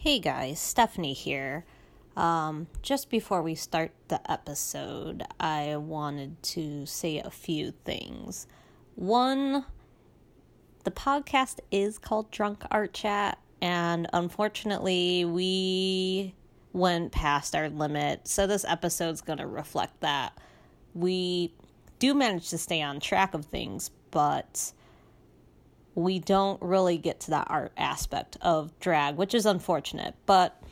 Hey guys, Stephanie here. Um, just before we start the episode, I wanted to say a few things. One, the podcast is called Drunk Art Chat, and unfortunately, we went past our limit, so this episode's going to reflect that. We do manage to stay on track of things, but we don't really get to that art aspect of drag, which is unfortunate. But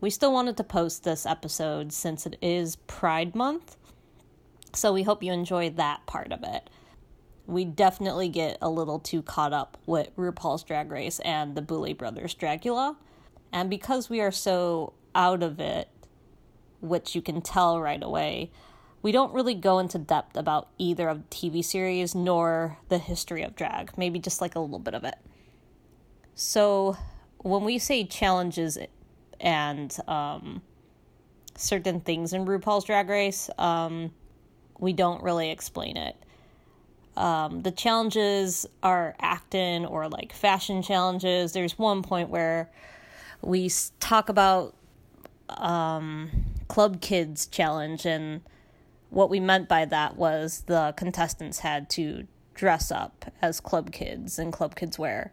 we still wanted to post this episode since it is Pride Month. So we hope you enjoy that part of it. We definitely get a little too caught up with RuPaul's Drag Race and the Boulet Brothers Dragula. And because we are so out of it, which you can tell right away, we don't really go into depth about either of the TV series nor the history of drag, maybe just like a little bit of it. So, when we say challenges and um, certain things in RuPaul's Drag Race, um, we don't really explain it. Um, the challenges are acting or like fashion challenges. There's one point where we talk about um, Club Kids challenge and what we meant by that was the contestants had to dress up as club kids in club kids wear.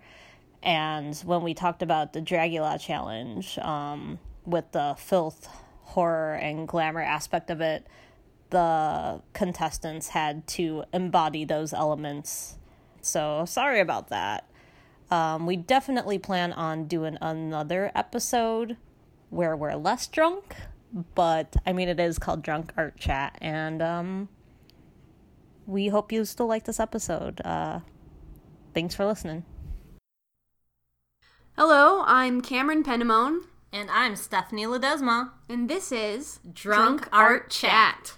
And when we talked about the dragula challenge um, with the filth horror and glamour aspect of it the contestants had to embody those elements. So sorry about that. Um, we definitely plan on doing another episode where we're less drunk but I mean, it is called Drunk Art Chat, and um, we hope you still like this episode. Uh, thanks for listening. Hello, I'm Cameron Penamone. And I'm Stephanie Ledesma. And this is Drunk, Drunk Art, Art Chat.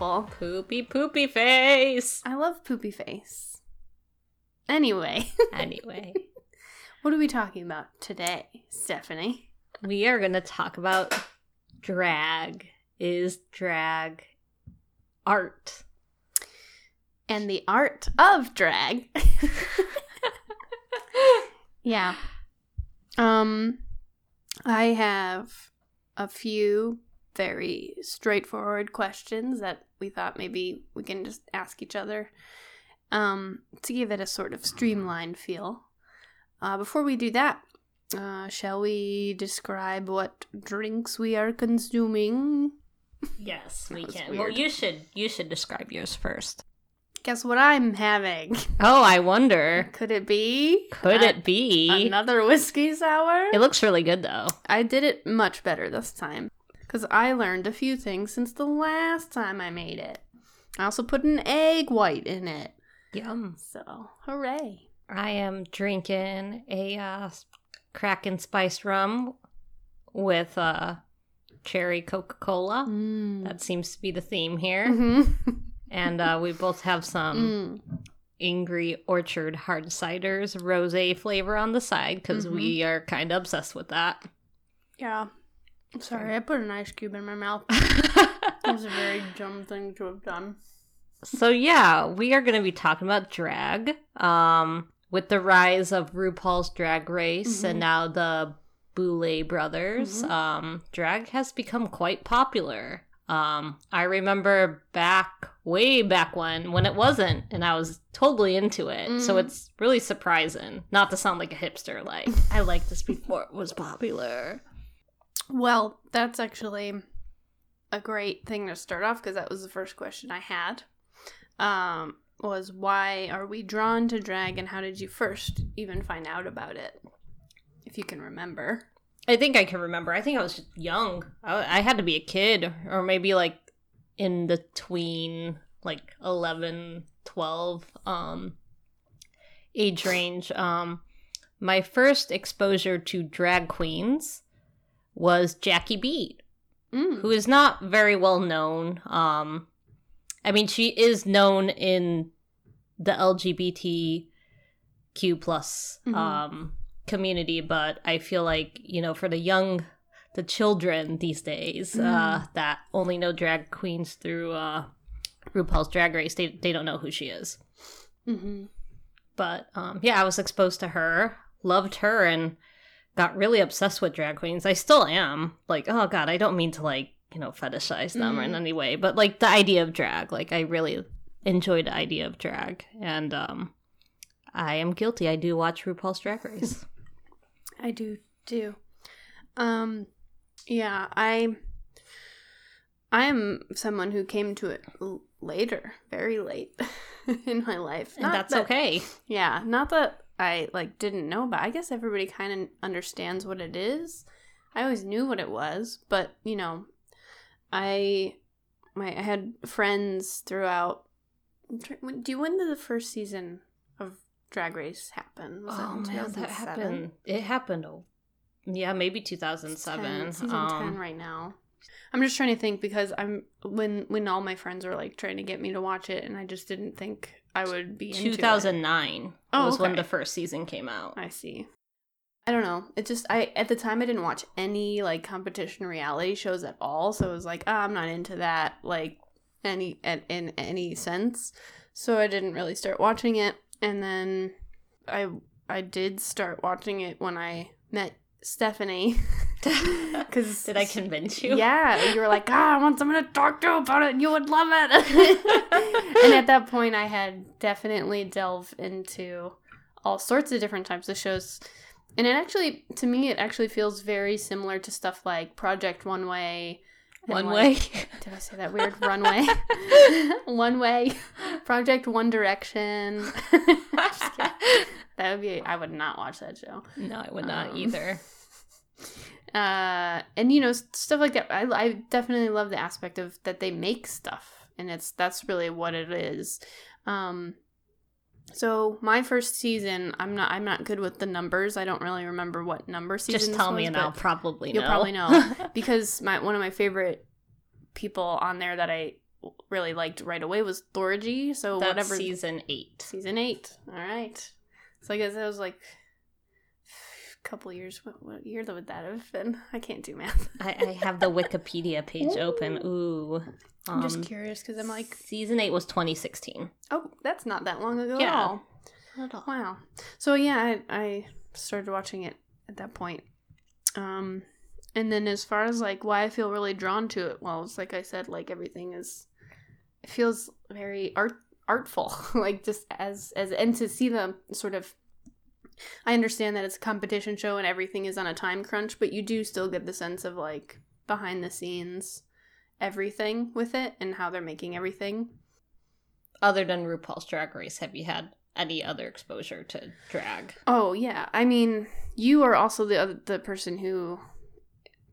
Beautiful. Poopy poopy face. I love poopy face. Anyway. anyway. what are we talking about today, Stephanie? We are going to talk about drag. Is drag art? And the art of drag. yeah. Um I have a few very straightforward questions that we thought maybe we can just ask each other um, to give it a sort of streamlined feel. Uh, before we do that, uh, shall we describe what drinks we are consuming? Yes, we can. Weird. Well, you should you should describe yours first. Guess what I'm having? Oh, I wonder. Could it be? Could it be another whiskey sour? It looks really good though. I did it much better this time because I learned a few things since the last time I made it. I also put an egg white in it. Yum. So, hooray. I am drinking a uh, Kraken spiced rum with uh, cherry Coca Cola. Mm. That seems to be the theme here. Mm-hmm. and uh, we both have some mm. Angry Orchard hard ciders, rose flavor on the side because mm-hmm. we are kind of obsessed with that. Yeah, Sorry, I put an ice cube in my mouth. that was a very dumb thing to have done. So yeah, we are going to be talking about drag. Um, with the rise of RuPaul's Drag Race mm-hmm. and now the Boulet brothers, mm-hmm. um, drag has become quite popular. Um, I remember back way back when when it wasn't, and I was totally into it. Mm-hmm. So it's really surprising. Not to sound like a hipster, like I liked this before it was popular. Well, that's actually a great thing to start off because that was the first question I had. Um, was why are we drawn to drag and how did you first even find out about it? If you can remember. I think I can remember. I think I was young. I, I had to be a kid or maybe like in the tween like 11, 12 um age range. Um my first exposure to drag queens was Jackie Beat, Mm. who is not very well known. Um I mean she is known in the LGBTQ plus Mhm. um community, but I feel like, you know, for the young the children these days uh, that only know drag queens through uh, RuPaul's Drag Race, they, they don't know who she is. Mm-hmm. But um, yeah, I was exposed to her, loved her, and got really obsessed with drag queens. I still am. Like, oh god, I don't mean to like you know fetishize them in Mhm. any way, but like the idea of drag, like I really enjoy the idea of drag, and um, I am guilty. I do watch RuPaul's Drag Race. I do too. Um, yeah, I I am someone who came to it l- later, very late in my life. and that's that- okay. Yeah, not that I like didn't know, but I guess everybody kind of understands what it is. I always knew what it was, but you know, I my I had friends throughout. Do you when did the first season of Drag Race happen? Was oh in man, that happened. It happened. Oh, yeah, maybe two thousand seven. It's seven. 10, season um, ten right now. I'm just trying to think because I'm when when all my friends were like trying to get me to watch it, and I just didn't think I would be into it. 2009 Oh, was when the first season came out. I see. I don't know. It just I at the time I didn't watch any like competition reality shows at all, so it was like ah, I'm not into that like any at, in any sense. So I didn't really start watching it, and then I I did start watching it when I met Stephanie. Because Did I convince you? yeah, you were like, ah, I want someone to talk to about it, and you would love it. and at that point, I had definitely delved into all sorts of different types of shows. And it actually, to me, it actually feels very similar to stuff like Project One Way. One like- way. Did I say that weird? Runway. One Way. Project One Direction. That would be, I would not watch that show no, I would not Um, either. Uh and you know stuff like that I, I definitely love the aspect of that they make stuff and it's that's really what it is um so my first season i'm not i'm not good with the numbers i don't really remember what number season Just tell me was, and I'll probably you'll probably know. because my one of my favorite people on there that i really liked right away was Thorgy. so That's whatever season eight. Season eight. All right. So I guess that was like couple years. What, what year would that have been? I can't do math. I, I have the Wikipedia page open. Ooh. I'm just Um, curious because I'm like, season eight was 2016. oh, that's not that long ago at all. Not at all. Wow. So yeah, I, I started watching it at that point. Um, and then as far as like why I feel really drawn to it, well, it's like I said, like everything is, it feels very art artful, like just as as and to see the sort of. I understand that it's a competition show and everything is on a time crunch, but you do still get the sense of like behind the scenes everything with it and how they're making everything. Other than RuPaul's Drag Race, have you had any other exposure to drag? Oh yeah, I mean, you are also the other, the person who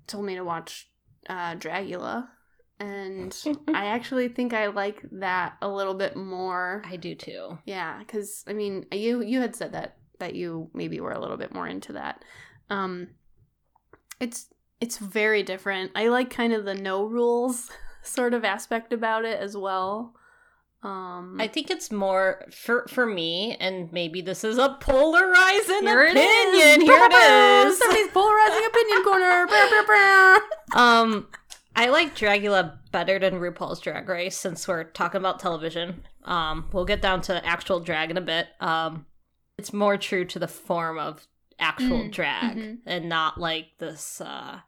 told me to watch uh, Dragula, and I actually think I like that a little bit more. I do too. Yeah, because I mean, you you had said that that you maybe were a little bit more into that. Um, it's it's very different. I like kind of the no rules sort of aspect about it as well. Um, I think it's more for for me, and maybe this is a polarizing Here opinion. is. Here it is. Somebody's polarizing opinion corner. Um, I like Dragula better than RuPaul's Drag Race since we're talking about television. Um, we'll get down to actual drag in a bit. Um, it's more true to the form of actual Mm, drag mhm. and not like this, uh,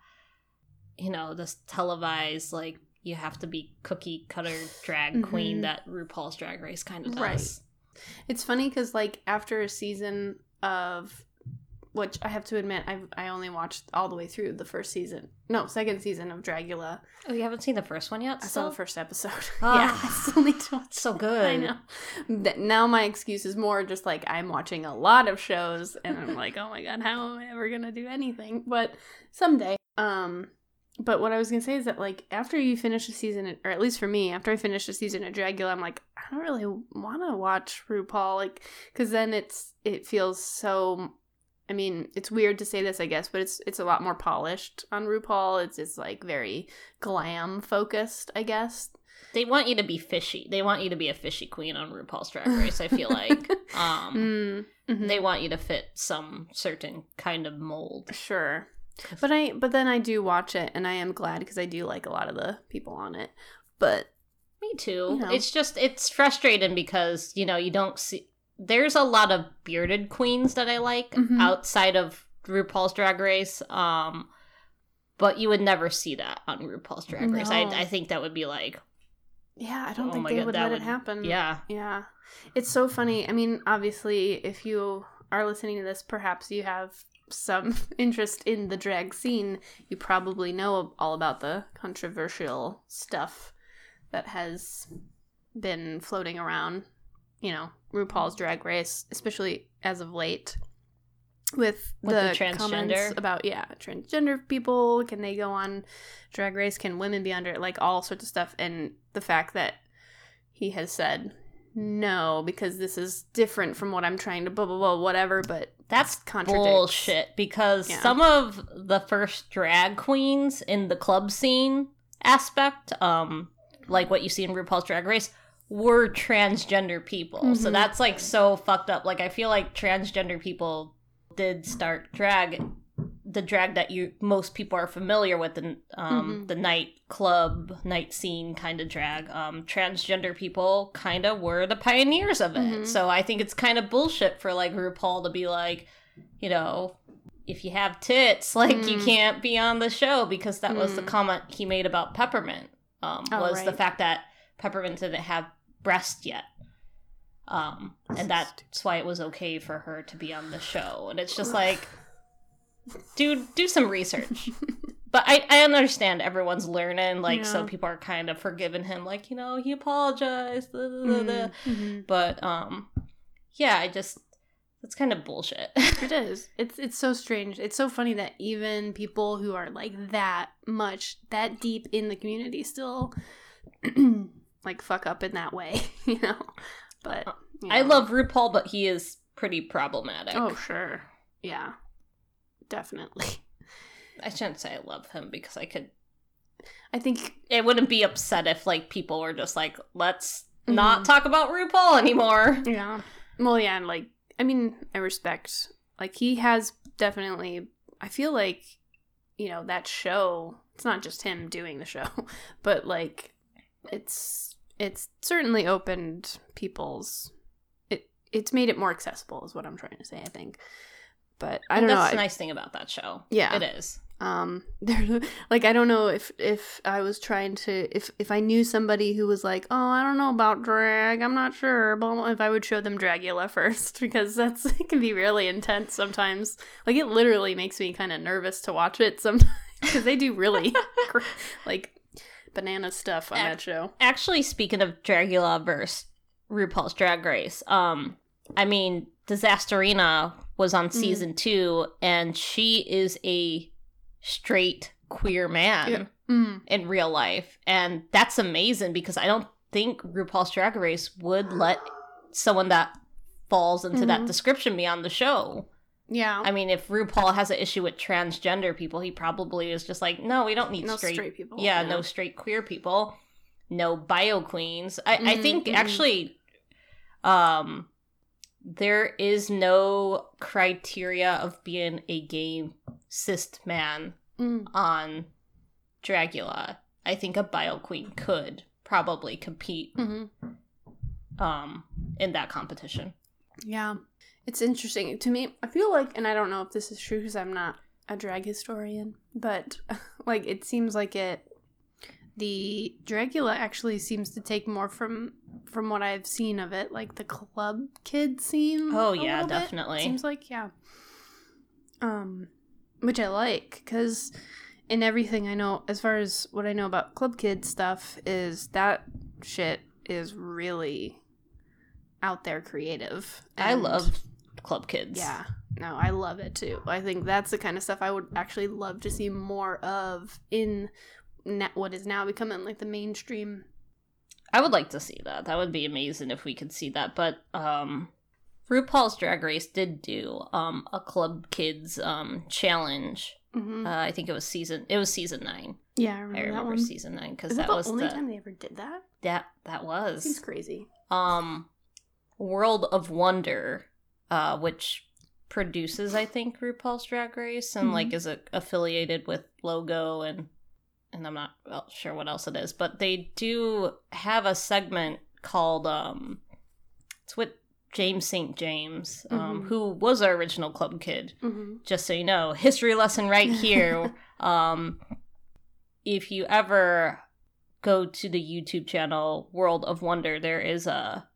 you know, this televised like you have to be cookie cutter drag queen Mhm. that RuPaul's Drag Race kind of does. Right. It's funny because like after a season of which I have to admit I I only watched all the way through the first season. No, second season of Dragula. Oh, you haven't seen the first one yet? I saw the first episode. Ah. yeah, I still need to watch. It's so good. I know. Now my excuse is more just like I'm watching a lot of shows and I'm like, oh my god, how am I ever gonna do anything? But someday. Um but what I was gonna say is that like after you finish a season, or at least for me, after I finish a season of Dragula, I'm like, I don't really want to watch RuPaul, like, because then it's it feels so. I mean, it's weird to say this, I guess, but it's it's a lot more polished on RuPaul. It's it's like very glam focused, I guess. They want you to be fishy. They want you to be a fishy queen on RuPaul's Drag Race. I feel like um, Mm, mhm. they want you to fit some certain kind of mold. Sure. But I but then I do watch it and I am glad because I do like a lot of the people on it. But Me too. You know. It's just it's frustrating because you know you don't see. There's a lot of bearded queens that I like Mhm. outside of RuPaul's Drag Race. Um, but you would never see that on RuPaul's Drag Race. I No. I think that would be like, yeah, I don't Oh think they God, would that let would- it happen. yeah, Yeah. It's so funny. I mean, obviously, if you are listening to this, perhaps you have some interest in the drag scene. You probably know all about the controversial stuff that has been floating around, you know, RuPaul's Drag Race, especially as of late. With, With the, the transgender? comments about yeah transgender people can they go on drag race can women be under it like all sorts of stuff and the fact that he has said no because this is different from what I'm trying to blah blah blah whatever. But that's bullshit. Because Yeah. some of the first drag queens in the club scene aspect, um, like what you see in RuPaul's Drag Race, were transgender people. So Mhm. that's like so fucked up. Like I feel like transgender people did start drag the drag that you most people are familiar with the um Mhm. the nightclub night scene kind of drag um transgender people kind of were the pioneers of it Mhm. so i think it's kind of bullshit for like rupaul to be like you know if you have tits like you Mm. can't be on the show because that was the Mm. comment he made about peppermint um Oh, was the fact that peppermint didn't have breast yet um and that's why it was okay for her to be on the show and it's just like dude do some research but I, I understand everyone's learning like so people are kind of forgiving him like you know he apologized da, da, da. Mhm. but um yeah i just that's kind of bullshit It is. It's it's so strange. It's so funny that even people who are like that much that deep in the community still like fuck up in that way, you know. But you i love rupaul but he is pretty problematic Oh sure, yeah, definitely. i shouldn't say i love him because i could I think it wouldn't be upset if like people were just like let's Mhm. not talk about rupaul anymore Yeah. Well, yeah, and like, I mean, I respect, like, he has definitely, I feel like, you know, that show, it's not just him doing the show, but like, it's, it's certainly opened people's, it, it's made it more accessible, is what I'm trying to say, I think. But I don't know. that's I- the nice thing about that show Yeah. it is um there like i don't know if if i was trying to if if i knew somebody who was like oh i don't know about drag i'm not sure blah, if i would show them dragula first because that's it can be really intense sometimes like it literally makes me kind of nervous to watch it sometimes because they do really like banana stuff on Ac- that show actually speaking of dragula versus rupaul's drag race um i mean disasterina was on Mm. season two and she is a straight queer man Yeah. mm, in real life and that's amazing because i don't think rupaul's drag race would let someone that falls into that Mhm. description be on the show yeah i mean if rupaul has an issue with transgender people he probably is just like no we don't need no straight straight, people yeah, no straight queer people, no bio queens. I, I Mhm, think mhm. actually, um, there is no criteria of being a gay cis man Mm, on Dragula. I think a bio queen could probably compete mhm. um in that competition. Yeah. It's interesting. To me, I feel like, and I don't know if this is true because I'm not a drag historian, but like it seems like it, the Dragula actually seems to take more from from what I've seen of it, like the club kid scene. Oh yeah, definitely. Seems like yeah. Um, which I like because in everything I know, as far as what I know about club kid stuff, is that shit is really out there creative. I love Club Kids. yeah, No, I love it too. I think that's the kind of stuff I would actually love to see more of in what is now becoming like the mainstream. I would like to see that. That would be amazing if we could see that. But um RuPaul's Drag Race did do um a Club Kids um challenge. Mm-hmm. Uh, I think it was season it was season 9. yeah, I remember, I that remember season 9 cuz that that the was only the time they ever did that? that that was Seems crazy. um World of Wonder uh which produces I think RuPaul's Drag Race and Mhm. like is a- affiliated with Logo and and I'm not well, sure what else it is, but they do have a segment called um it's with James St. James, um, Mhm. who was our original club kid. Mm-hmm. Just so you know, history lesson right here. um if you ever go to the YouTube channel World of Wonder, there is a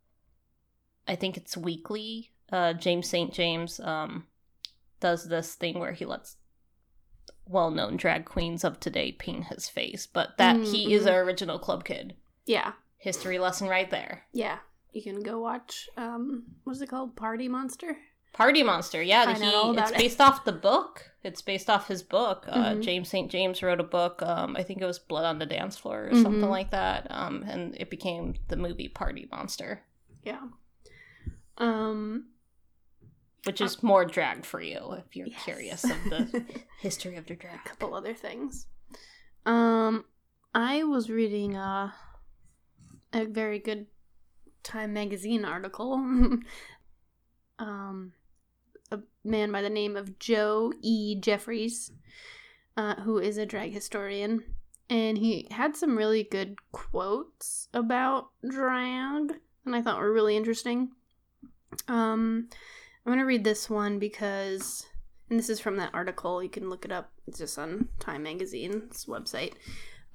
I think it's weekly. Uh James St. James um does this thing where he lets well-known drag queens of today paint his face, but that he is our original club kid. Yeah, History lesson right there. yeah. You can go watch. Um, what's it called? Party Monster. Party Monster, yeah. He, out all about it's it. based off the book. It's based off his book. Uh, Mhm. James St. James wrote a book. Um, I think it was Blood on the Dance Floor or something Mhm. like that. Um, and it became the movie Party Monster, Yeah. Um. Which is more drag for you if you're yes. curious of the history of the drag. couple other things. Um, I was reading a a very good Time magazine article. um, a man by the name of Joe E. Jeffreys, uh, who is a drag historian, and he had some really good quotes about drag, and I thought were really interesting. Um, I'm gonna read this one because and this is from that article. You can look it up. It's just on time magazine's website.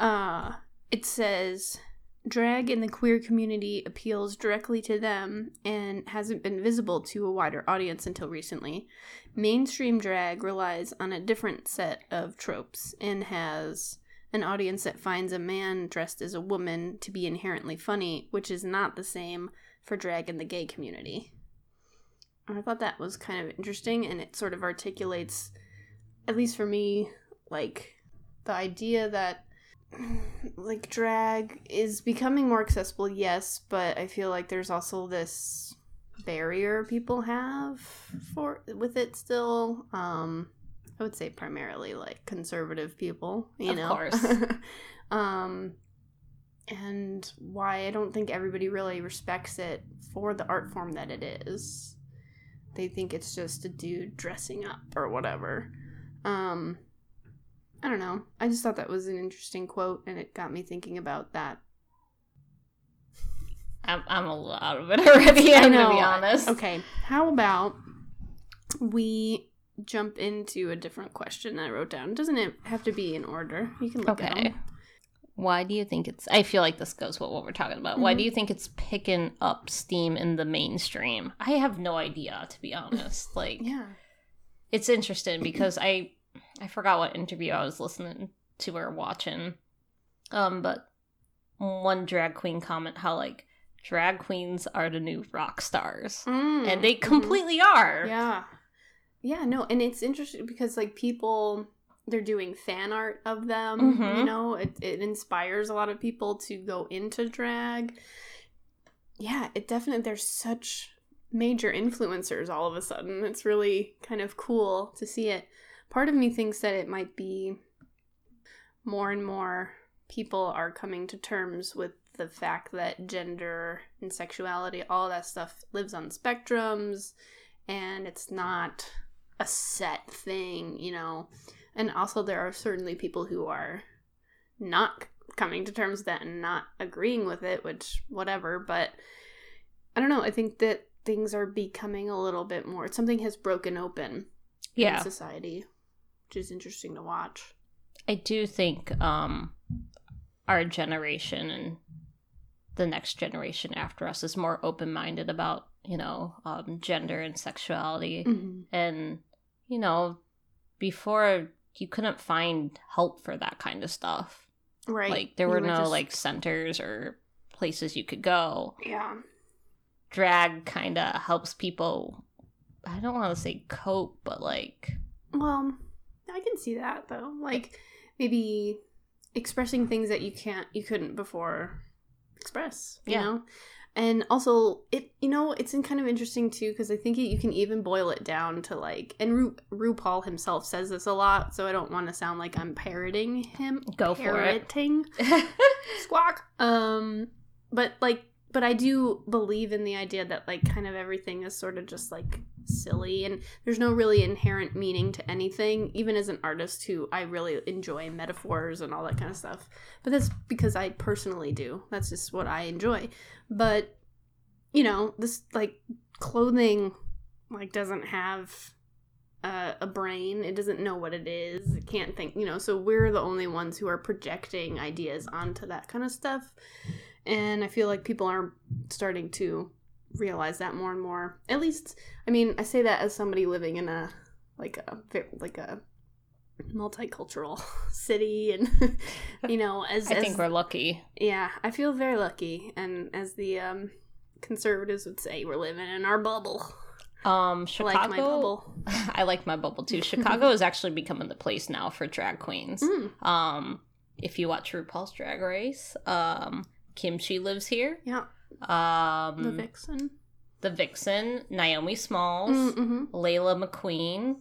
Uh it says drag in the queer community appeals directly to them and hasn't been visible to a wider audience until recently. Mainstream drag relies on a different set of tropes and has an audience that finds a man dressed as a woman to be inherently funny which is not the same for drag in the gay community I thought that was kind of interesting and it sort of articulates, at least for me, like the idea that like drag is becoming more accessible, yes, but I feel like there's also this barrier people have for with it still. Um I would say primarily like conservative people, you Of know. course. um and why I don't think everybody really respects it for the art form that it is they think it's just a dude dressing up or whatever. Um, I don't know. I just thought that was an interesting quote, and it got me thinking about that. I'm, I'm a little out of it already, I'm to be honest. Okay, how about we jump into a different question I wrote down? Doesn't it have to be in order? You can look at them. Why do you think it's? I feel like this goes with what we're talking about. Why Mhm. do you think it's picking up steam in the mainstream? I have no idea, to be honest. Like, Yeah. it's interesting because I I forgot what interview I was listening to or watching. Um, but one drag queen comment how like drag queens are the new rock stars, Mm, and they mhm. completely are. Yeah. Yeah, no, and it's interesting because like people they're doing fan art of them, you Mhm. know, it it inspires a lot of people to go into drag. Yeah, it definitely there's such major influencers all of a sudden. It's really kind of cool to see it. Part of me thinks that it might be more and more people are coming to terms with the fact that gender and sexuality, all that stuff lives on spectrums and it's not a set thing, you know. And also, there are certainly people who are not coming to terms with that and not agreeing with it, which, whatever. But I don't know. I think that things are becoming a little bit more, something has broken open Yeah. in society, which is interesting to watch. I do think um our generation and the next generation after us is more open minded about, you know, um, gender and sexuality. Mm-hmm. And, you know, before you couldn't find help for that kind of stuff. Right. Like there were were no just- like centers or places you could go. Yeah. Drag kind of helps people I don't want to say cope, but like Well, I can see that though. Like maybe expressing things that you can't, you couldn't before express. You Yeah. know. And also, it you know it's in kind of interesting too because I think it, you can even boil it down to like, and Ru, RuPaul himself says this a lot, so I don't want to sound like I'm parroting him. Go for it. parroting. squawk um but like but i do believe in the idea that like kind of everything is sort of just like silly and there's no really inherent meaning to anything even as an artist who i really enjoy metaphors and all that kind of stuff. But that's because i personally do. That's just what i enjoy. But you know this like clothing like doesn't have uh, a brain. It doesn't know what it is. It can't think you know so we're the only ones who are projecting ideas onto that kind of stuff. And i feel like people are starting to realize that more and more at least i mean i say that as somebody living in a like a like a multicultural city and you know as I as, think we're lucky. yeah i feel very lucky and as the um conservatives would say we're living in our bubble Um, I Chicago. like my bubble I like my bubble too. Chicago is actually becoming the place now for drag queens. Mm, Um, if you watch RuPaul's Drag Race, um, Kim Chi lives here. yeah Um, the vixen the Vixen, Naomi Smalls, mm-hmm. Layla McQueen.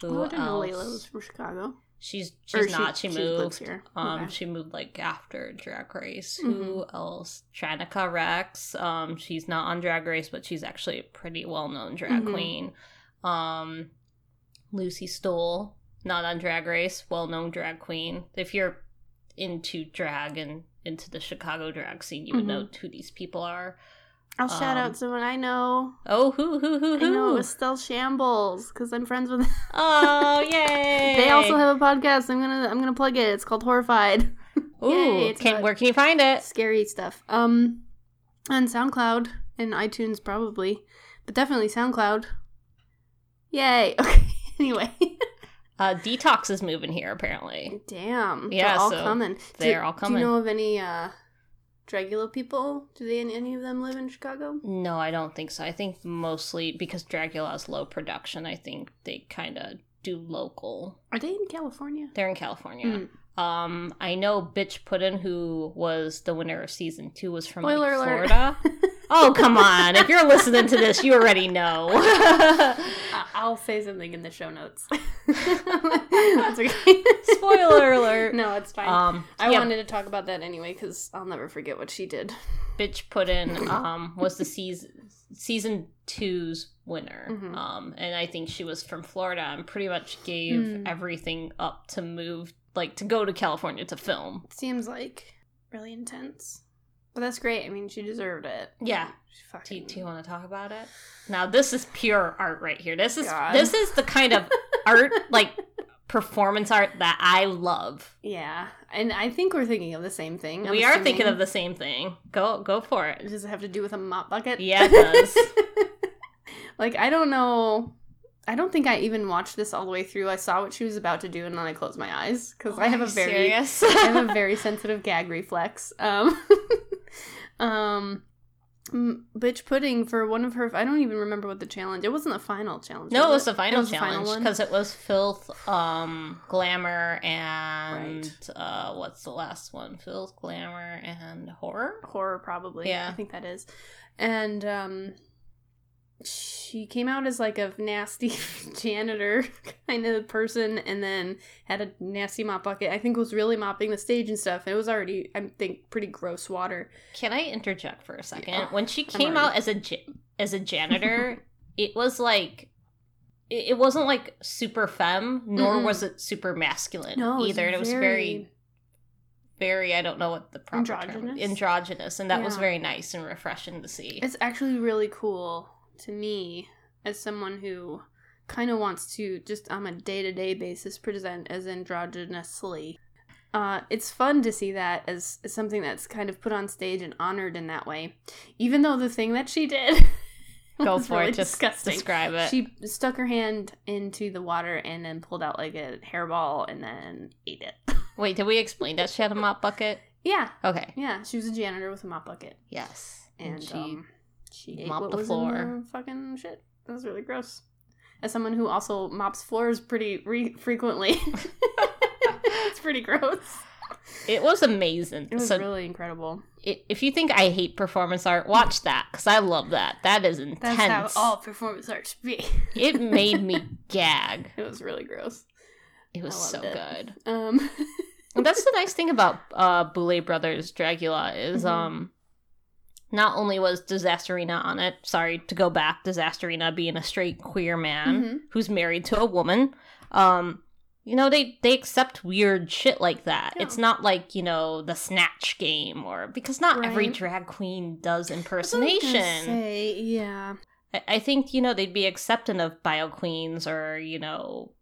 Who oh, i didn't know else? layla was from chicago She's Or she's not. She, lives moved. here. Um, Okay. she moved like after Drag Race. Mm-hmm. Who else? Trannika Rex. Um, she's not on Drag Race, but she's actually a pretty well known drag Mhm. queen. Um, Lucy Stoole, not on Drag Race, well known drag queen. If you're into drag and into the Chicago drag scene, you would Mhm. know who these people are. I'll shout Um, out someone I know. Oh, who, who, who, I know who? Estelle Shambles because I'm friends with. Oh, yay! they also have a podcast. I'm gonna I'm gonna plug it. It's called Horrified. Ooh, Yay, it's can, where can you find it? Scary stuff. Um, on SoundCloud and iTunes probably, but definitely SoundCloud. Yay. Okay. anyway, Uh, Detox is moving here apparently. damn. Yeah, they're all so coming. they're do, all Do you know of any uh, Dragula people? Do they any of them live in Chicago? No, I don't think so. I think mostly because Dragula is low production. I think they kind of do local. Are they in California? They're in California. Mm. Um, I know Bitch Puddin, who was the winner of season two, was from like. Florida. oh come on! If you're listening to this, you already know. I'll say something in the show notes. That's okay. Spoiler alert. No, it's fine. Um, I yeah, wanted to talk about that anyway because I'll never forget what she did. Bitch Puddin um, was the season season two's winner, Mhm. um, and I think she was from Florida and pretty much gave Mm. everything up to move, like to go to California to film. Seems like really intense, but that's great. I mean, she deserved it. Yeah. Do you, you want to talk about it? Now this is pure art right here. This is God. this is the kind of art like performance art that I love. Yeah, and I think we're thinking of the same thing. I'm we are thinking of the same thing. Go go for it. Does it have to do with a mop bucket? Yeah, it does. like I don't know. I don't think I even watched this all the way through. I saw what she was about to do, and then I closed my eyes because I have a very? I have a very sensitive gag reflex. Um, um, Bitch Puddin for one of her. I don't even remember what the challenge. It wasn't the final challenge. No, it was the final was challenge because it was filth, um, glamour, and Right. uh, what's the last one? Filth, glamour, and horror. horror probably. Yeah. I think that is. And um, she came out as like a nasty janitor kind of person, and then had a nasty mop bucket. I think was really mopping the stage and stuff. and It was already, I think, pretty gross water. Can I interject for a second? Yeah. When she came out as a as a janitor, it was like it wasn't like super femme, nor Mm-mm. was it super masculine No, it either. It was very, very I don't know what the proper term Androgynous? androgynous, and that was very nice and refreshing to see. It's actually really cool to me as someone who kind of wants to just on a day-to-day basis present as androgynously. Uh, it's fun to see that as, as something that's kind of put on stage and honored in that way. Even though the thing that she did Go for really it. Just disgusting. describe it. She stuck her hand into the water and then pulled out like a hairball and then ate it. Wait, did we explain that she had a mop bucket? yeah, Okay. yeah. She was a janitor with a mop bucket. Yes. and she um, she mopped the floor. the fucking shit. That was really gross. as someone who also mops floors pretty re- frequently, it's pretty gross. It was amazing. It was so really incredible. i- if you think I hate performance art, watch that because I love that. That is intense. That's how all performance art should be. it made me gag. It was really gross. It was so loved good. Um, that's the nice thing about uh Boulet Brothers Dragula is Mhm. um not only was Disasterina on it, sorry to go back, Disasterina being a straight queer man Mhm. who's married to a woman, um you know they they accept weird shit like that. Yeah. It's not like, you know, the snatch game or because not every drag queen does impersonation. say, yeah. I- I think you know they'd be accepting of bio queens or you know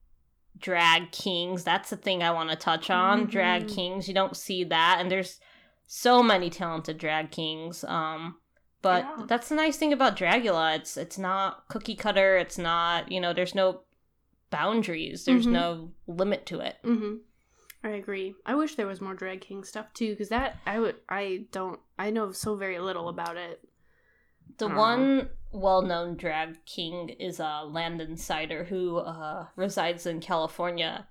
drag kings. That's the thing I want to touch on. Drag Mhm. kings, you don't see that, and there's so many talented drag kings. Um, but Yeah. that's the nice thing about Dragula. It's it's not cookie cutter. It's not you know there's no boundaries. There's Mhm. no limit to it. Mm-hmm. I agree. I wish there was more drag king stuff too, because that I would I don't I know so very little about it. The one well-known drag king is uh, Landon Cider, who uh, resides in California.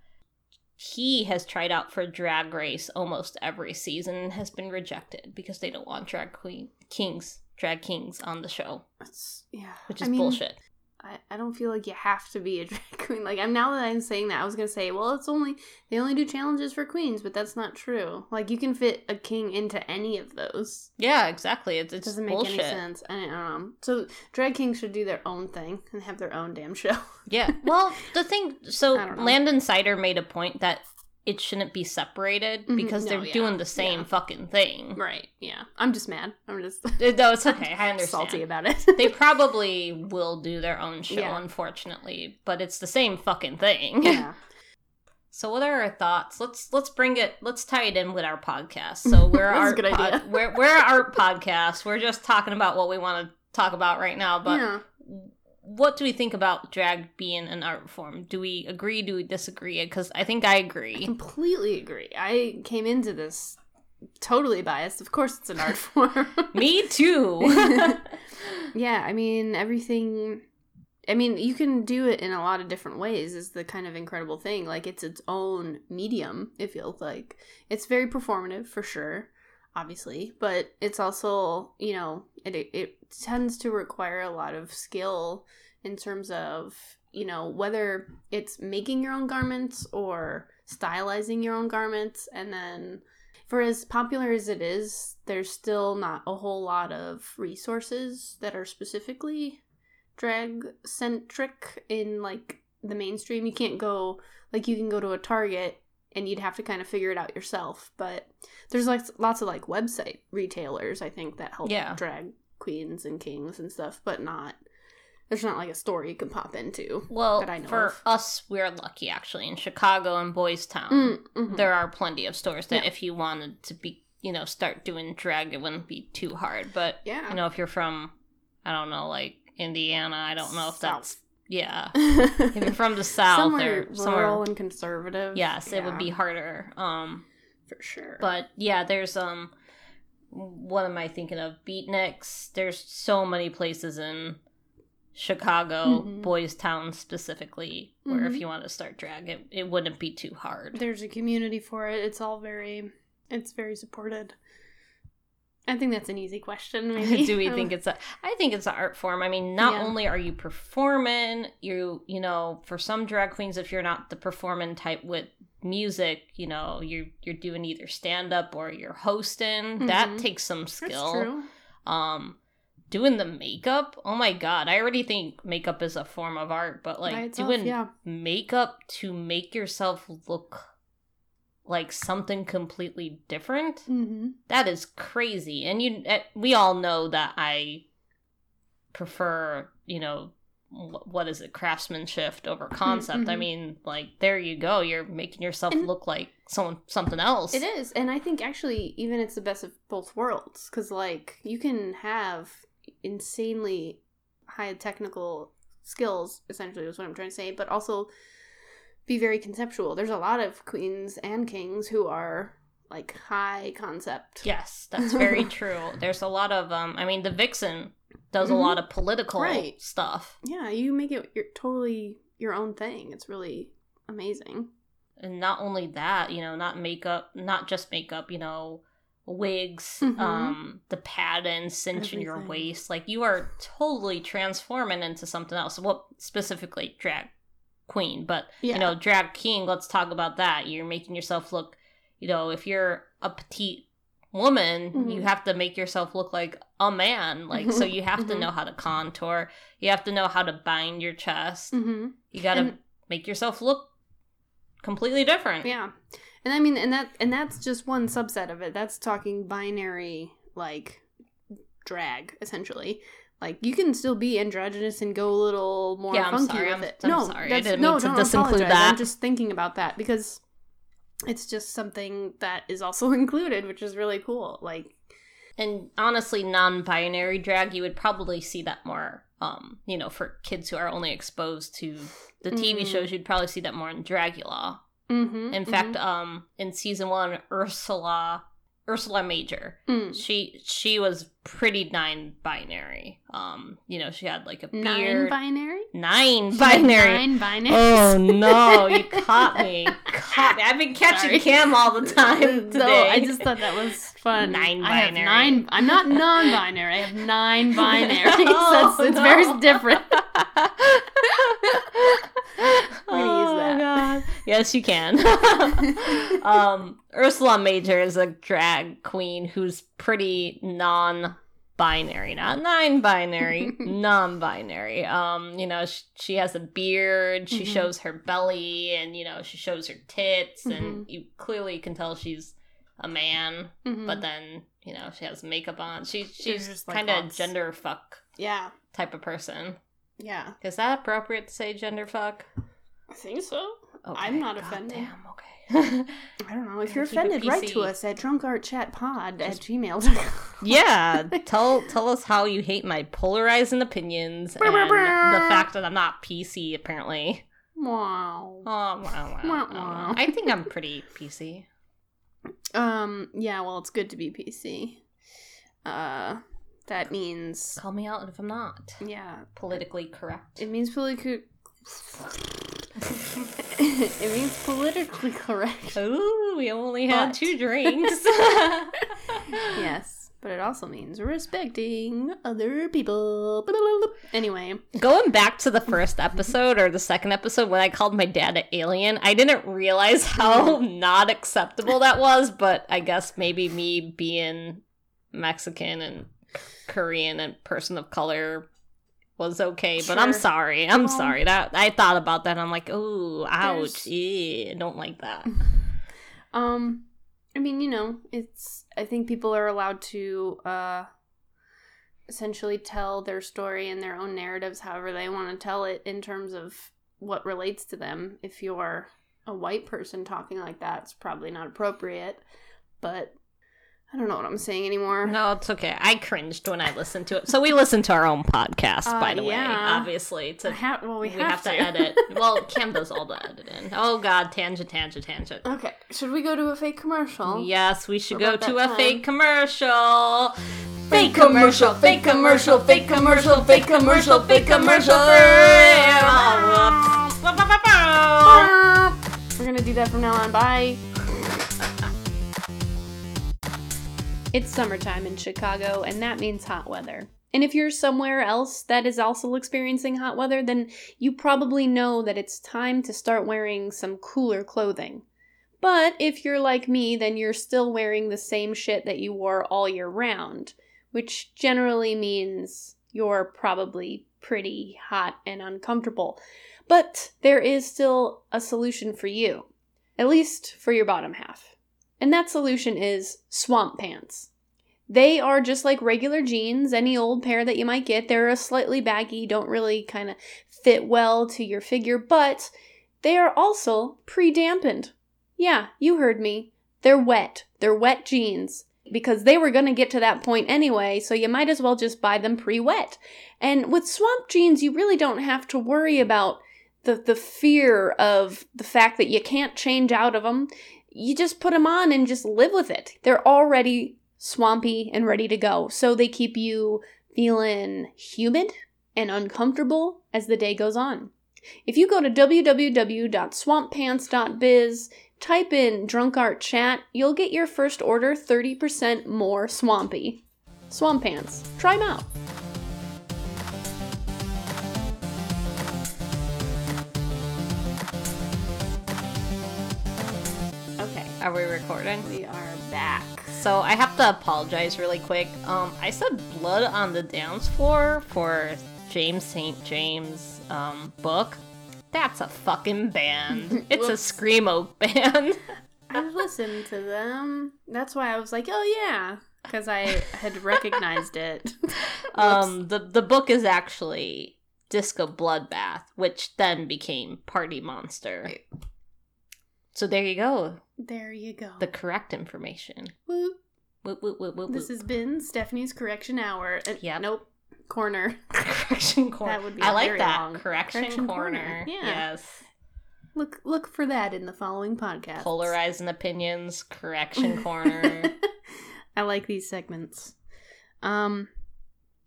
He has tried out for Drag Race almost every season and has been rejected because they don't want drag queen kings, drag kings on the show, It's yeah, which I is mean, bullshit. I, I don't feel like you have to be a drag queen. Like I'm now that I'm saying that, I was gonna say, well, it's only they only do challenges for queens, but that's not true. Like you can fit a king into any of those. Yeah, exactly. It's It doesn't make bullshit. any sense. Don't know. Um, so drag kings should do their own thing and have their own damn show. Yeah. Well, the thing, so. Landon Cider made a point that it shouldn't be separated Mhm. because No, they're yeah, doing the same yeah. fucking thing. right. Yeah. I'm just mad. I'm just No, it's okay. I understand. salty about it. they probably will do their own show, Yeah. unfortunately, but it's the same fucking thing. yeah. So, what are our thoughts? Let's let's bring it. Let's tie it in with our podcast. So, we're our good idea. we're we're our podcast. We're just talking about what we want to talk about right now. But yeah. What do we think about drag being an art form? Do we agree? Do we disagree? Because I think I agree. completely agree. I came into this totally biased. Of course, it's an art form. Me too. yeah, I mean, everything. I mean, you can do it in a lot of different ways, is the kind of incredible thing. Like, it's its own medium, it feels like. It's very performative, for sure, obviously, but it's also, you know, it, it, tends to require a lot of skill in terms of, you know, whether it's making your own garments or stylizing your own garments, and then for as popular as it is, there's still not a whole lot of resources that are specifically drag centric in like the mainstream. You can't go like you can go to a Target and you'd have to kind of figure it out yourself. But there's like lots of like website retailers I think that help Yeah. drag queens and kings and stuff, but not there's not like a store you can pop into. well, that I know for of. us, we're lucky actually. In Chicago and Boys Town, Mm, mhm. there are plenty of stores that Yeah. if you wanted to be, you know, start doing drag, it wouldn't be too hard. But yeah. you know, if you're from, I don't know, like Indiana, I don't know if that's yeah. If you're from the south somewhere or somewhere, rural and conservative. yes, it would be harder. Um, for sure. but yeah, there's um, what am I thinking of? Beatnix. There's so many places in Chicago, Mhm. Boys Town specifically, where if Mhm. you want to start drag, it it wouldn't be too hard. there's a community for it. It's all very, it's very supported. I think that's an easy question. Maybe. do we Um, think it's a i think it's an art form i mean not Yeah. only are you performing you you know for some drag queens if you're not the performing type with music you know you're you're doing either stand up or you're hosting that Mhm. takes some That's skill true. um doing the makeup oh my god i already think makeup is a form of art but like itself, doing yeah. makeup to make yourself look like something completely different Mm-hmm. that is crazy. And you, eh, we all know that I prefer, you know, what is it, craftsmanship over concept. I mhm. mean, like there you go. You're making yourself And- look like someone, something else. It is, and I think actually even it's the best of both worlds because like you can have insanely high technical skills. Essentially, is what I'm trying to say, but also be very conceptual. There's a lot of queens and kings who are like high concept. Yes, that's very true. There's a lot of, um, I mean, the vixen does Mhm. a lot of political Right. stuff. Yeah, you make it your totally your own thing. It's really amazing. And not only that, you know, not makeup, not just makeup, you know, wigs, Mhm. um, the pattern cinching your waist. Like you are totally transforming into something else. Well, specifically drag queen, but Yeah. you know, drag king, let's talk about that. You're making yourself look, you know, if you're a petite woman, Mhm. you have to make yourself look like a man. Like so you have to Mhm. know how to contour. You have to know how to bind your chest. Mm-hmm. You got to And- make yourself look completely different. Yeah. And I mean and that and that's just one subset of it. That's talking binary like drag essentially. Like you can still be androgynous and go a little more Yeah, I'm funky sorry. with I'm- it. I'm no, sorry. I didn't no, mean to don't disinclude that. I'm just thinking about that because it's just something that is also included, which is really cool. Like And honestly, non-binary drag, you would probably see that more. Um, you know, for kids who are only exposed to the TV Mm. shows, you'd probably see that more in Dragula. mm-hmm, In fact, um, in season one, Ursula, Ursula Major, mm. she she was pretty nine-binary. Um, you know, she had like a nine beard. binary? Nine binary. Nine binary. Oh no, you caught me. Caught me. I've been catching Sorry. Cam all the time today. No, I just thought that was fun. Nine binary. nine. I'm not non-binary. I have nine binaries. Oh, That's, it's no. very different. We're gonna use that. Oh, God. Yes, you can. um, Ursula Major is a drag queen who's pretty non-binary, not nine-binary, non-binary. Um, you know, she, she has a beard. She Mhm. shows her belly, and you know, she shows her tits, Mm-hmm. and you clearly can tell she's a man. Mhm. But then, you know, she has makeup on. She She's she's kind of lots. gender fuck yeah, type of person. yeah, Is that appropriate to say gender fuck? I think so. Okay, I'm not God offended. Damn, okay. I don't know. If you're offended, write to us at drunkartchatpod at gmail.com. yeah, tell tell us how you hate my polarizing opinions and the fact that I'm not PC apparently. Wow. Oh, wow, wow, wow, wow. I think I'm pretty PC. Um. Yeah. Well, it's good to be PC. Uh, that means Call me out if I'm not yeah. politically correct. It means politically. it means politically correct. Ooh, we only had But- two drinks. Yes, but it also means respecting other people. Anyway, Going back to the first episode or the second episode when I called my dad an alien, I didn't realize how mm-hmm. not acceptable that was, but I guess maybe me being Mexican and Korean and person of color was okay, but I'm sorry. I'm Well- sorry. That I thought about that. I'm like, "Ooh, ouch. Yeah, I don't like that." um, I mean, you know, it's. I think people are allowed to uh, essentially tell their story and their own narratives however they want to tell it in terms of what relates to them. If you're a white person talking like that, it's probably not appropriate. But I don't know what I'm saying anymore. No, it's okay. I cringed when I listened to it. So we listen to our own podcast, by Uh, the way, obviously. To ha- well, we, we, have, to. to edit. Well, Cam does all the editing. Oh God, tangent, tangent, tangent. Okay, should we go to a fake commercial? Yes, we should go to a time? fake commercial. Fake commercial, fake commercial, fake commercial, fake commercial, fake commercial. We're gonna do that from now on. Bye. It's summertime in Chicago, and that means hot weather. And if you're somewhere else that is also experiencing hot weather, then you probably know that it's time to start wearing some cooler clothing. But if you're like me, then you're still wearing the same shit that you wore all year round, which generally means you're probably pretty hot and uncomfortable. But there is still a solution for you, at least for your bottom half. And that solution is swamp pants. They are just like regular jeans, any old pair that you might get. They're a slightly baggy, don't really kind of fit well to your figure, but they are also pre dampened. Yeah, you heard me. They're wet. They're wet jeans because they were going to get to that point anyway, so you might as well just buy them pre wet. And with swamp jeans, you really don't have to worry about the, the fear of the fact that you can't change out of them. You just put them on and just live with it. They're already swampy and ready to go, so they keep you feeling humid and uncomfortable as the day goes on. If you go to www.swamppants.biz, type in drunk art chat, you'll get your first order 30% more swampy. Swamp Pants. Try them out. Okay, Are we recording? we are back. So I have to apologize really quick. Um, I said "Blood on the Dance Floor" for James St. James um, book. That's a fucking band. It's a screamo band. I've listened to them. That's why I was like, oh yeah, because I had recognized it. um, the the book is actually Disco Bloodbath, which then became Party Monster. Right. So there you go, there you go. the correct information. Whoop. Whoop, whoop, whoop, whoop, This has been Stephanie's correction hour. Uh, Yep. Nope. Corner. correction corner. That would be I like that long correction, correction corner. corner. Yeah. Yes. Look look for that in the following podcast. Polarizing opinions, correction corner. I like these segments. Um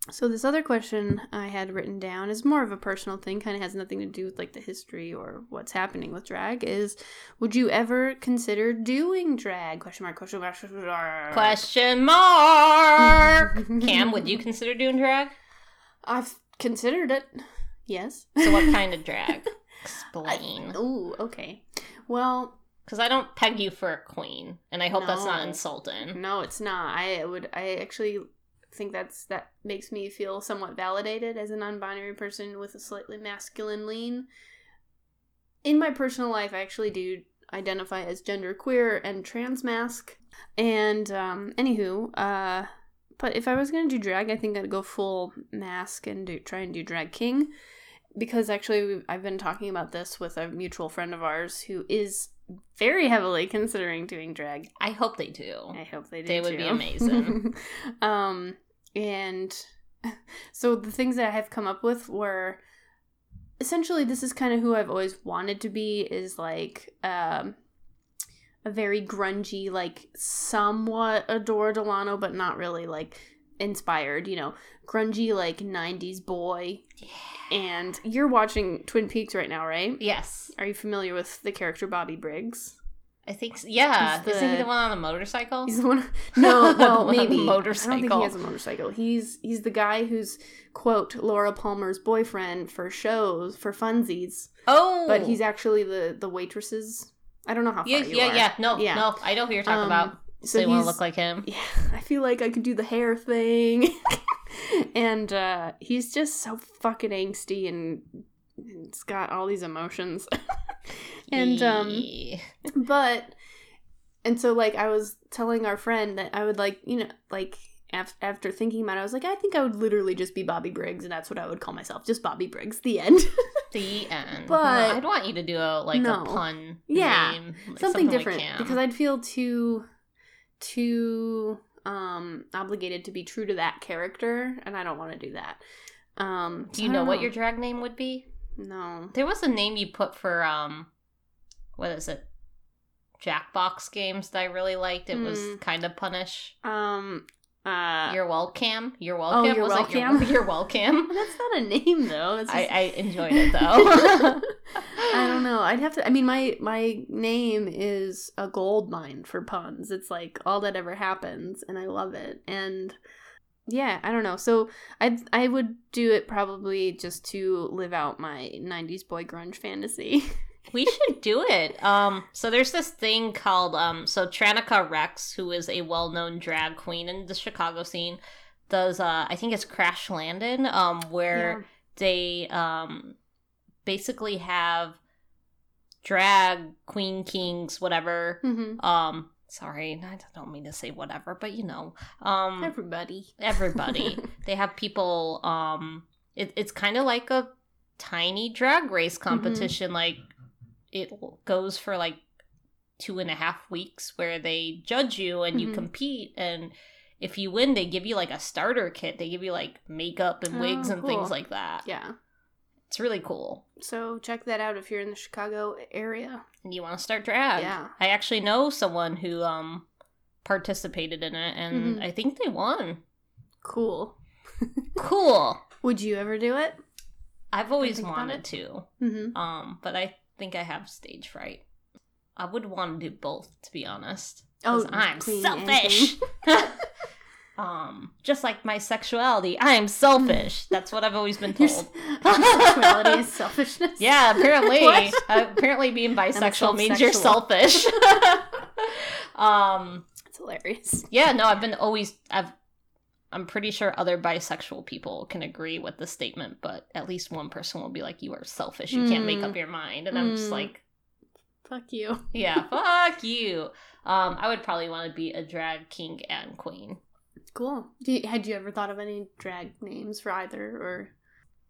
so this other question I had written down is more of a personal thing, kind of has nothing to do with like the history or what's happening with drag is would you ever consider doing drag? Question mark question mark question mark. Question mark. Cam, would you consider doing drag? I've considered it. Yes. So what kind of drag? Explain. Ooh, okay. Well, Because I don't peg you for a queen, and I hope that's not insulting. No, it's not. I would. I actually think that's that makes me feel somewhat validated as a non-binary person with a slightly masculine lean. In my personal life, I actually do identify as genderqueer and transmasc. And um, anywho, uh, but if I was gonna do drag, I think I'd go full mask and do try and do drag king, because actually I've been talking about this with a mutual friend of ours who is very heavily considering doing drag I hope they do. I hope they do. They would be amazing. um, and so the things that I have come up with were essentially this is kind of who I've always wanted to be is like um a very grungy, like somewhat Adore Delano, but not really like inspired, you know, grungy like '90s boy. And you're watching Twin Peaks right now, right? Yes. Are you familiar with the character Bobby Briggs? I think, s- yeah. He's Isn't he the- the one on the motorcycle? He's the one. No, well, maybe I don't think motorcycle. he has a motorcycle. He's he's the guy who's quote Laura Palmer's boyfriend for shows for funsies, oh! but he's actually the the waitresses. I don't know how far Yeah, you yeah, are. yeah. No, Yeah. no. I know who you're talking Um, about. So they want to look like him. Yeah, I feel like I could do the hair thing, and uh, he's just so fucking angsty and it's got all these emotions. and um, but and so like i was telling our friend that i would like you know like af- after thinking about it i was like i think i would literally just be bobby briggs and that's what i would call myself just bobby briggs the end the end. But- No, I'd want you to do a like No. a pun. Yeah, name, like something like different Cam. because i'd feel too too um obligated to be true to that character and i don't want to do that um Do you I know what your drag name would be? no There was a name you put for um, what is it? Jackbox games that I really liked. It was Mm. kind of punish. um uh You're welcome. You're welcome. you're was it welcome? You're, you're welcome. that's not a name though it's I, I enjoyed it though. I don't know. I'd have to. I mean, my my name is a gold mine for puns. It's like all that ever happens, and I love it. And yeah, I don't know. So I I would do it probably just to live out my '90s boy grunge fantasy. We should do it. Um, so there's this thing called um, so Trannika Rex, who is a well-known drag queen in the Chicago scene, does uh, I think it's Crash Landing, um, where they um, basically have drag queen kings, whatever. hmm Um, sorry, I don't mean to say whatever, but you know, um, Everybody. everybody. they have people. Um, it, it's kind of like a tiny drag race competition. Like it goes for like two and a half weeks, where they judge you and you Mhm. compete, and if you win, they give you like a starter kit. They give you like makeup and wigs Oh, and cool. things like that. yeah. It's really cool. So check that out if you're in the Chicago area. And you want to start drag? Yeah. I actually know someone who um participated in it, and Mhm. I think they won. Cool. cool. Would you ever do it? I've always wanted to. Mm-hmm. Um, but I think I have stage fright. I would want to do both, to be honest. Oh, I'm selfish. um, just like my sexuality, I am selfish. That's what I've always been told. sexuality is selfishness. Yeah, apparently, uh, apparently being bisexual means you're selfish. um, It's hilarious. yeah, no, I've been always I've I'm pretty sure other bisexual people can agree with the statement, but at least one person will be like, "You are selfish. You can't make Mm. up your mind," and I'm just Mm. like, Fuck you. "Yeah, fuck you." Um, I would probably want to be a drag king and queen. Cool. You, had you ever thought of any drag names for either, or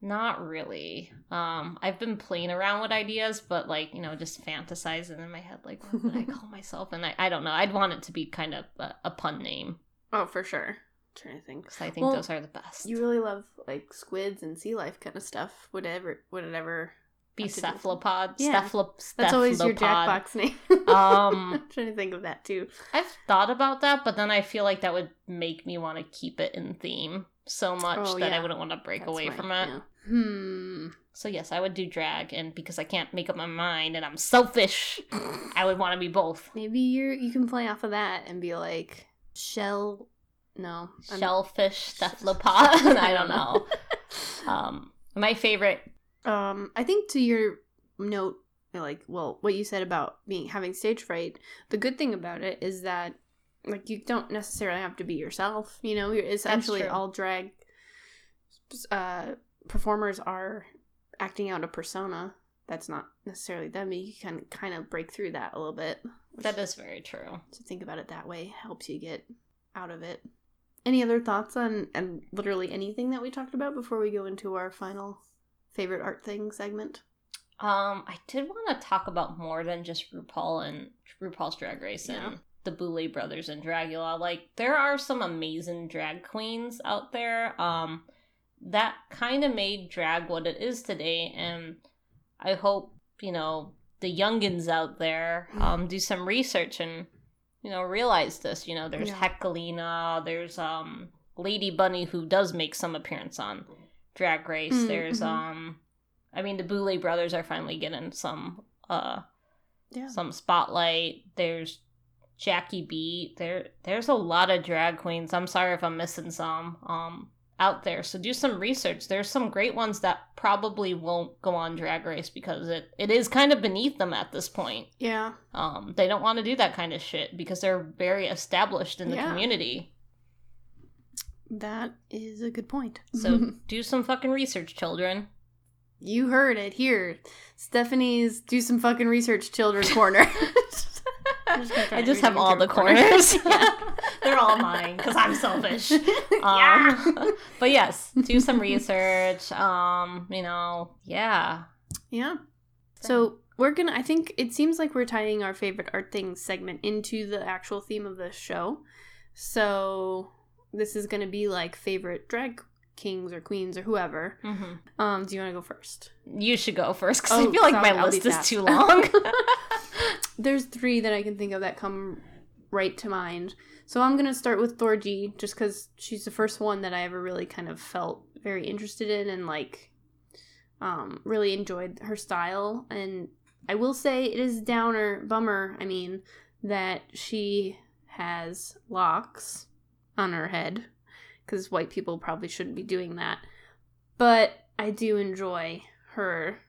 Not really. Um, I've been playing around with ideas, but like you know, just fantasizing in my head, like what would I call myself? And I, I don't know. I'd want it to be kind of a, a pun name oh, for sure. Trying to think. because I think Well, those are the best. You really love like squids and sea life kind of stuff. Would it ever? Would it ever? be cephalopod. Yeah. Cephalop- That's always your. Jackbox name. Um, I'm trying to think of that too. I've thought about that, but then I feel like that would make me want to keep it in theme so much Oh, that I wouldn't want to break That's away from it. yeah. Hmm. So yes, I would do drag, and because I can't make up my mind and I'm selfish, I would want to be both. Maybe you're you can play off of that and be like shell. No, I'm- Shellfish, cephalopod. I don't know. Um, my favorite. Um, I think to your note, like, well, what you said about being having stage fright, the good thing about it is that, like, you don't necessarily have to be yourself. You know, you're essentially all drag uh, performers are acting out a persona that's not necessarily them. You can kind of break through that a little bit. That is very true. to think about it that way helps you get out of it. Any other thoughts on and literally anything that we talked about before we go into our final favorite art thing segment? Um, I did want to talk about more than just RuPaul and RuPaul's Drag Race and Yeah. the Boulet brothers and Dragula. Like there are some amazing drag queens out there. Um, that kind of made drag what it is today, and I hope you know the youngins out there um do some research and you know realize this. You know, there's Yeah. There's um Lady Bunny who does make some appearance on Drag Race. Mm, There's mhm. um I mean the Boulet brothers are finally getting some uh Yeah. some spotlight. There's Jackie B. There there's a lot of drag queens. I'm sorry if I'm missing some um out there. So do some research. There's some great ones that probably won't go on drag race because it, it is kind of beneath them at this point. Yeah. Um they don't want to do that kind of shit because they're very established in the Yeah. community. That is a good point. So do some fucking research, children. you heard it here. Stephanie's do some fucking research children corner. Just I just have all the corners. Yeah. They're all mine because I'm selfish. yeah. Um, but yes, do some research. Um, you know, yeah. Yeah. So we're gonna. I think it seems like we're tying our favorite art things segment into the actual theme of the show. So this is gonna be like favorite drag kings or queens or whoever. hmm Um, do you want to go first? You should go first because Oh, I feel like my I'll list is too long. There's three that I can think of that come right to mind. So I'm gonna start with Thorgy, just because she's the first one that I ever really kind of felt very interested in and like, um, really enjoyed her style. And I will say it is downer bummer. I mean that she has locks on her head because white people probably shouldn't be doing that. But I do enjoy her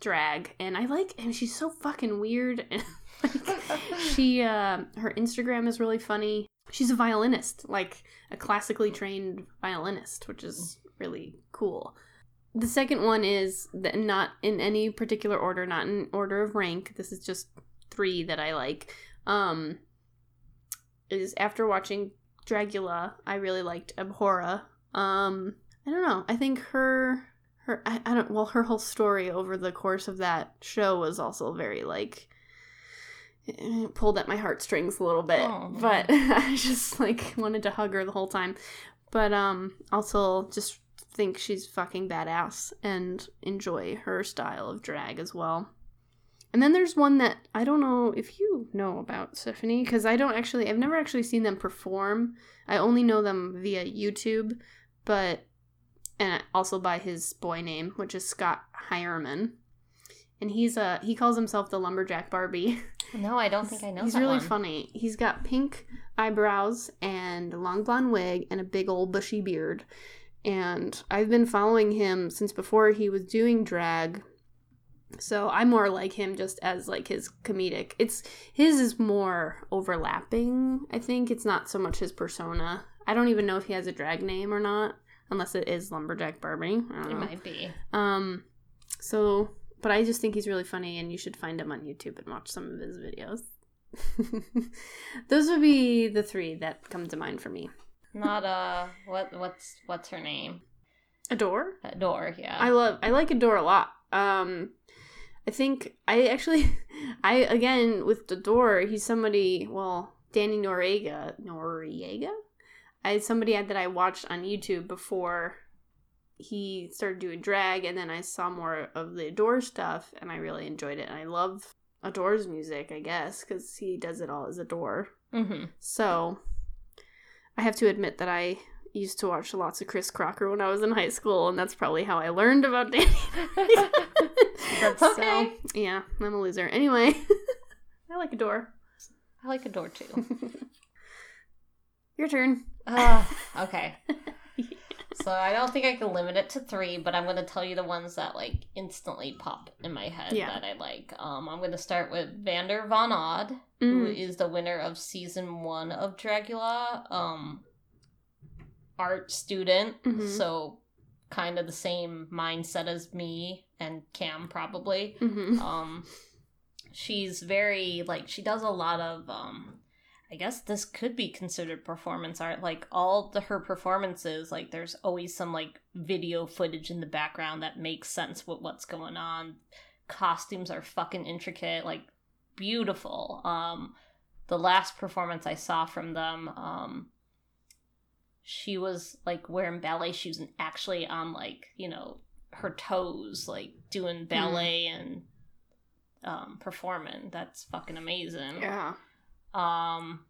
drag and I like and she's so fucking weird like she uh her Instagram is really funny. She's a violinist, like a classically trained violinist, which is really cool. The second one is that not in any particular order, not in order of rank. This is just three that I like. Um is after watching Dragula, I really liked Abhora. Um I don't know. I think her her I, I don't well her whole story over the course of that show was also very like pulled at my heartstrings a little bit Aw. but i just like wanted to hug her the whole time but um also just think she's fucking badass and enjoy her style of drag as well and then there's one that i don't know if you know about stephanie because i don't actually i've never actually seen them perform i only know them via youtube but and also by his boy name, which is Scott Hireman. And he's a he calls himself the lumberjack Barbie. No, I don't think I know. He's really one. funny. He's got pink eyebrows and a long blonde wig and a big old bushy beard. And I've been following him since before he was doing drag. So I'm more like him just as like his comedic. It's his is more overlapping, I think. It's not so much his persona. I don't even know if he has a drag name or not, unless it is Lumberjack Barbie. It know. might be. Um, so, but I just think he's really funny, and you should find him on YouTube and watch some of his videos. Those would be the three that come to mind for me. Not uh, what what's what's her name? Adore. Adore. Yeah. I love. I like Adore a lot. Um, I think I actually, I again with the door, he's somebody. Well, Danny Noriega. Noriega. I somebody that I watched on YouTube before he started doing drag, and then I saw more of the Adore stuff, and I really enjoyed it. And I love Adore's music, I guess, because he does it all as Adore. mm-hmm. So I have to admit that I used to watch lots of Chris Crocker when I was in high school, and that's probably how I learned about Danny. That's So, okay. yeah, I'm a loser. Anyway, I like Adore. I like Adore too. Your turn. Uh, okay. So I don't think I can limit it to three, but I'm going to tell you the ones that like instantly pop in my head Yeah. that I like. Um, I'm going to start with Vander Von Odd, who Mm. is the winner of season one of Dragula. Um, art student, Mhm. so kind of the same mindset as me and Cam probably. Mhm. um she's very like she does a lot of um i guess this could be considered performance art like all the her performances like there's always some like video footage in the background that makes sense with what's going on costumes are fucking intricate like beautiful um the last performance i saw from them um she was like wearing ballet shoes and actually on like you know her toes like doing ballet and um performing. That's fucking amazing. Yeah. um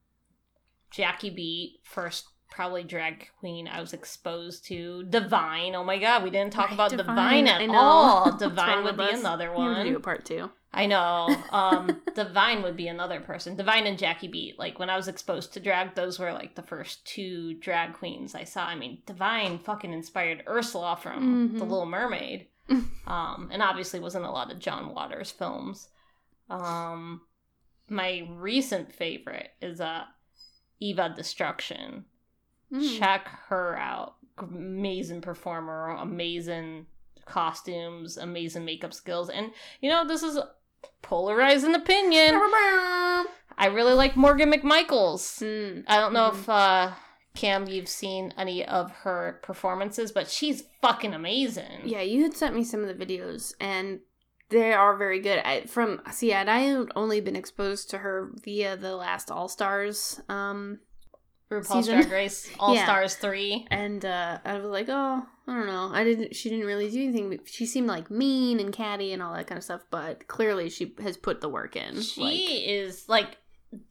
jackie beat first probably drag queen i was exposed to divine oh my god we didn't talk Right, about Divine, divine, at all divine would be us? another We have to do a part two. I know. Um, Divine would be another person. Divine and Jackie Beat. Like when I was exposed to drag, those were like the first two drag queens I saw. I mean, Divine fucking inspired Ursula from Mhm. The Little Mermaid, um, and obviously was in a lot of John Waters films. Um, my recent favorite is uh, Eva Destruction. Mm. Check her out. Amazing performer, amazing costumes, amazing makeup skills, and you know this is a polarizing opinion. I really like Morgan McMichaels. Mm. I don't know Mhm. if uh, Cam you've seen any of her performances, but she's fucking amazing. Yeah, you had sent me some of the videos, and they are very good. I from see, I had only been exposed to her via the last All Stars, um, RuPaul's Season. Drag Race All Yeah. Stars three. and uh, I was like, oh, I don't know. I didn't. She didn't really do anything. She seemed like mean and catty and all that kind of stuff. But clearly, she has put the work in. She like, is like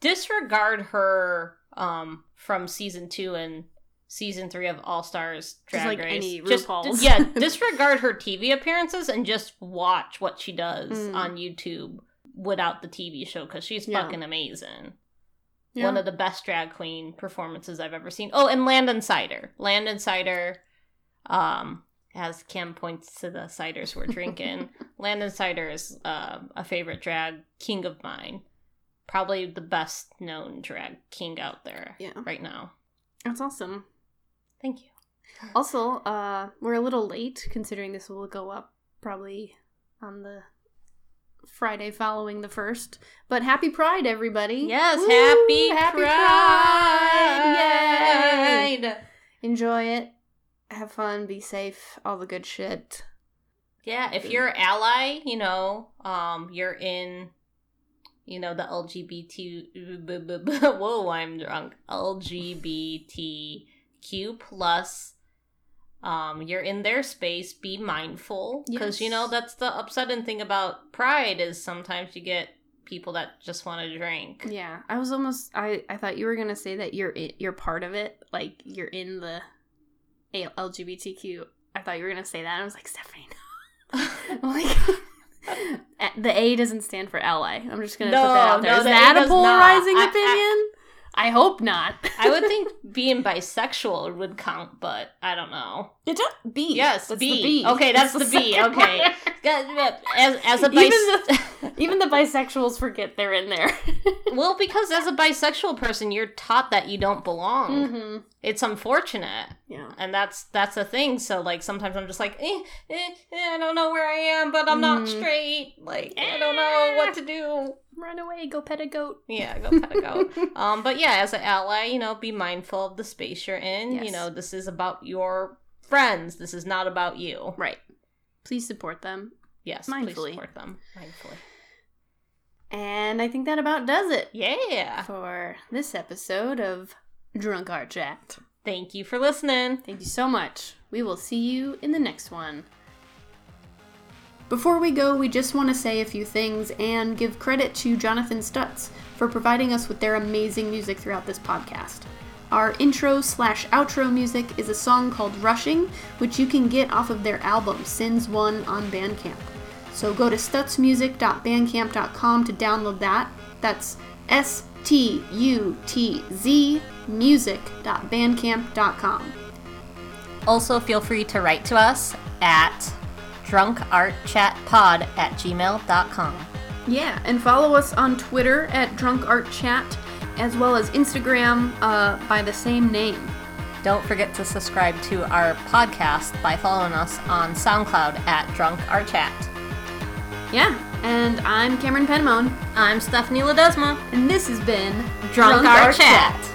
disregard her um from season two and season three of All Stars Drag like Race. Just- yeah, disregard her TV appearances and just watch what she does Mm. on YouTube without the TV show because she's Yeah. fucking amazing. Yeah. One of the best drag queen performances I've ever seen. Oh, and Landon Cider. Landon Cider, um, as Kim points to the ciders we're drinking, Landon Cider is uh, a favorite drag king of mine. Probably the best known drag king out there Yeah. right now. That's awesome. Thank you. Also, uh, we're a little late considering this will go up probably on the Friday following the first. But happy Pride, everybody! Yes, Woo! happy, happy Pride! Yay! Enjoy it. Have fun. Be safe. All the good shit. Yeah, if you're an ally, you know, um, you're in, you know, the LGBT. Whoa, I'm drunk. LGBTQ plus. Um, you're in their space. Be mindful because you know that's the upsetting thing about Pride is sometimes you get people that just want to drink. Yeah, I was almost. I I thought you were gonna say that you're you're part of it. Like you're in the LGBTQ. I thought you were gonna say that. I was like, Stephanie, no. like, the A doesn't stand for ally. I'm just gonna No, put that out there. no, Is that a polarizing I- opinion? I, hope not. I would think being bisexual would count, but I don't know. It's a B. Yes, that's B. the B. Okay, that's the B. Okay. As, as a bis- Even the even the bisexuals forget they're in there. well, because as a bisexual person, you're taught that you don't belong. mm-hmm. It's unfortunate, Yeah. and that's that's a thing. So like sometimes I'm just like, eh, eh, eh, I don't know where I am, but I'm not Mm. straight. Like I don't know what to do. Run away, go pet a goat. Yeah, go pet a goat. um, but yeah, as an ally, you know, be mindful of the space you're in. You know, this is about your friends. This is not about you. Right. Please support them. Yes, Mindfully. please support them mindfully. And I think that about does it Yeah. for this episode of Drunk Art Chat. Thank you for listening. Thank you so much. We will see you in the next one. Before we go, we just want to say a few things and give credit to Jonathan Stutz for providing us with their amazing music throughout this podcast. Our intro slash outro music is a song called Rushing, which you can get off of their album Sins One on Bandcamp. So go to stutzmusic.bandcamp.com to download that. That's S T U T Z music.bandcamp.com. Also, feel free to write to us at drunkartchatpod at gmail.com. Yeah, and follow us on Twitter at Drunk Art Chat, as well as Instagram uh, by the same name. Don't forget to subscribe to our podcast by following us on SoundCloud at Drunk Art Chat. Yeah, and I'm Cameron Penmone, I'm Stephanie Ledesma. and this has been Drunk, Art Chat.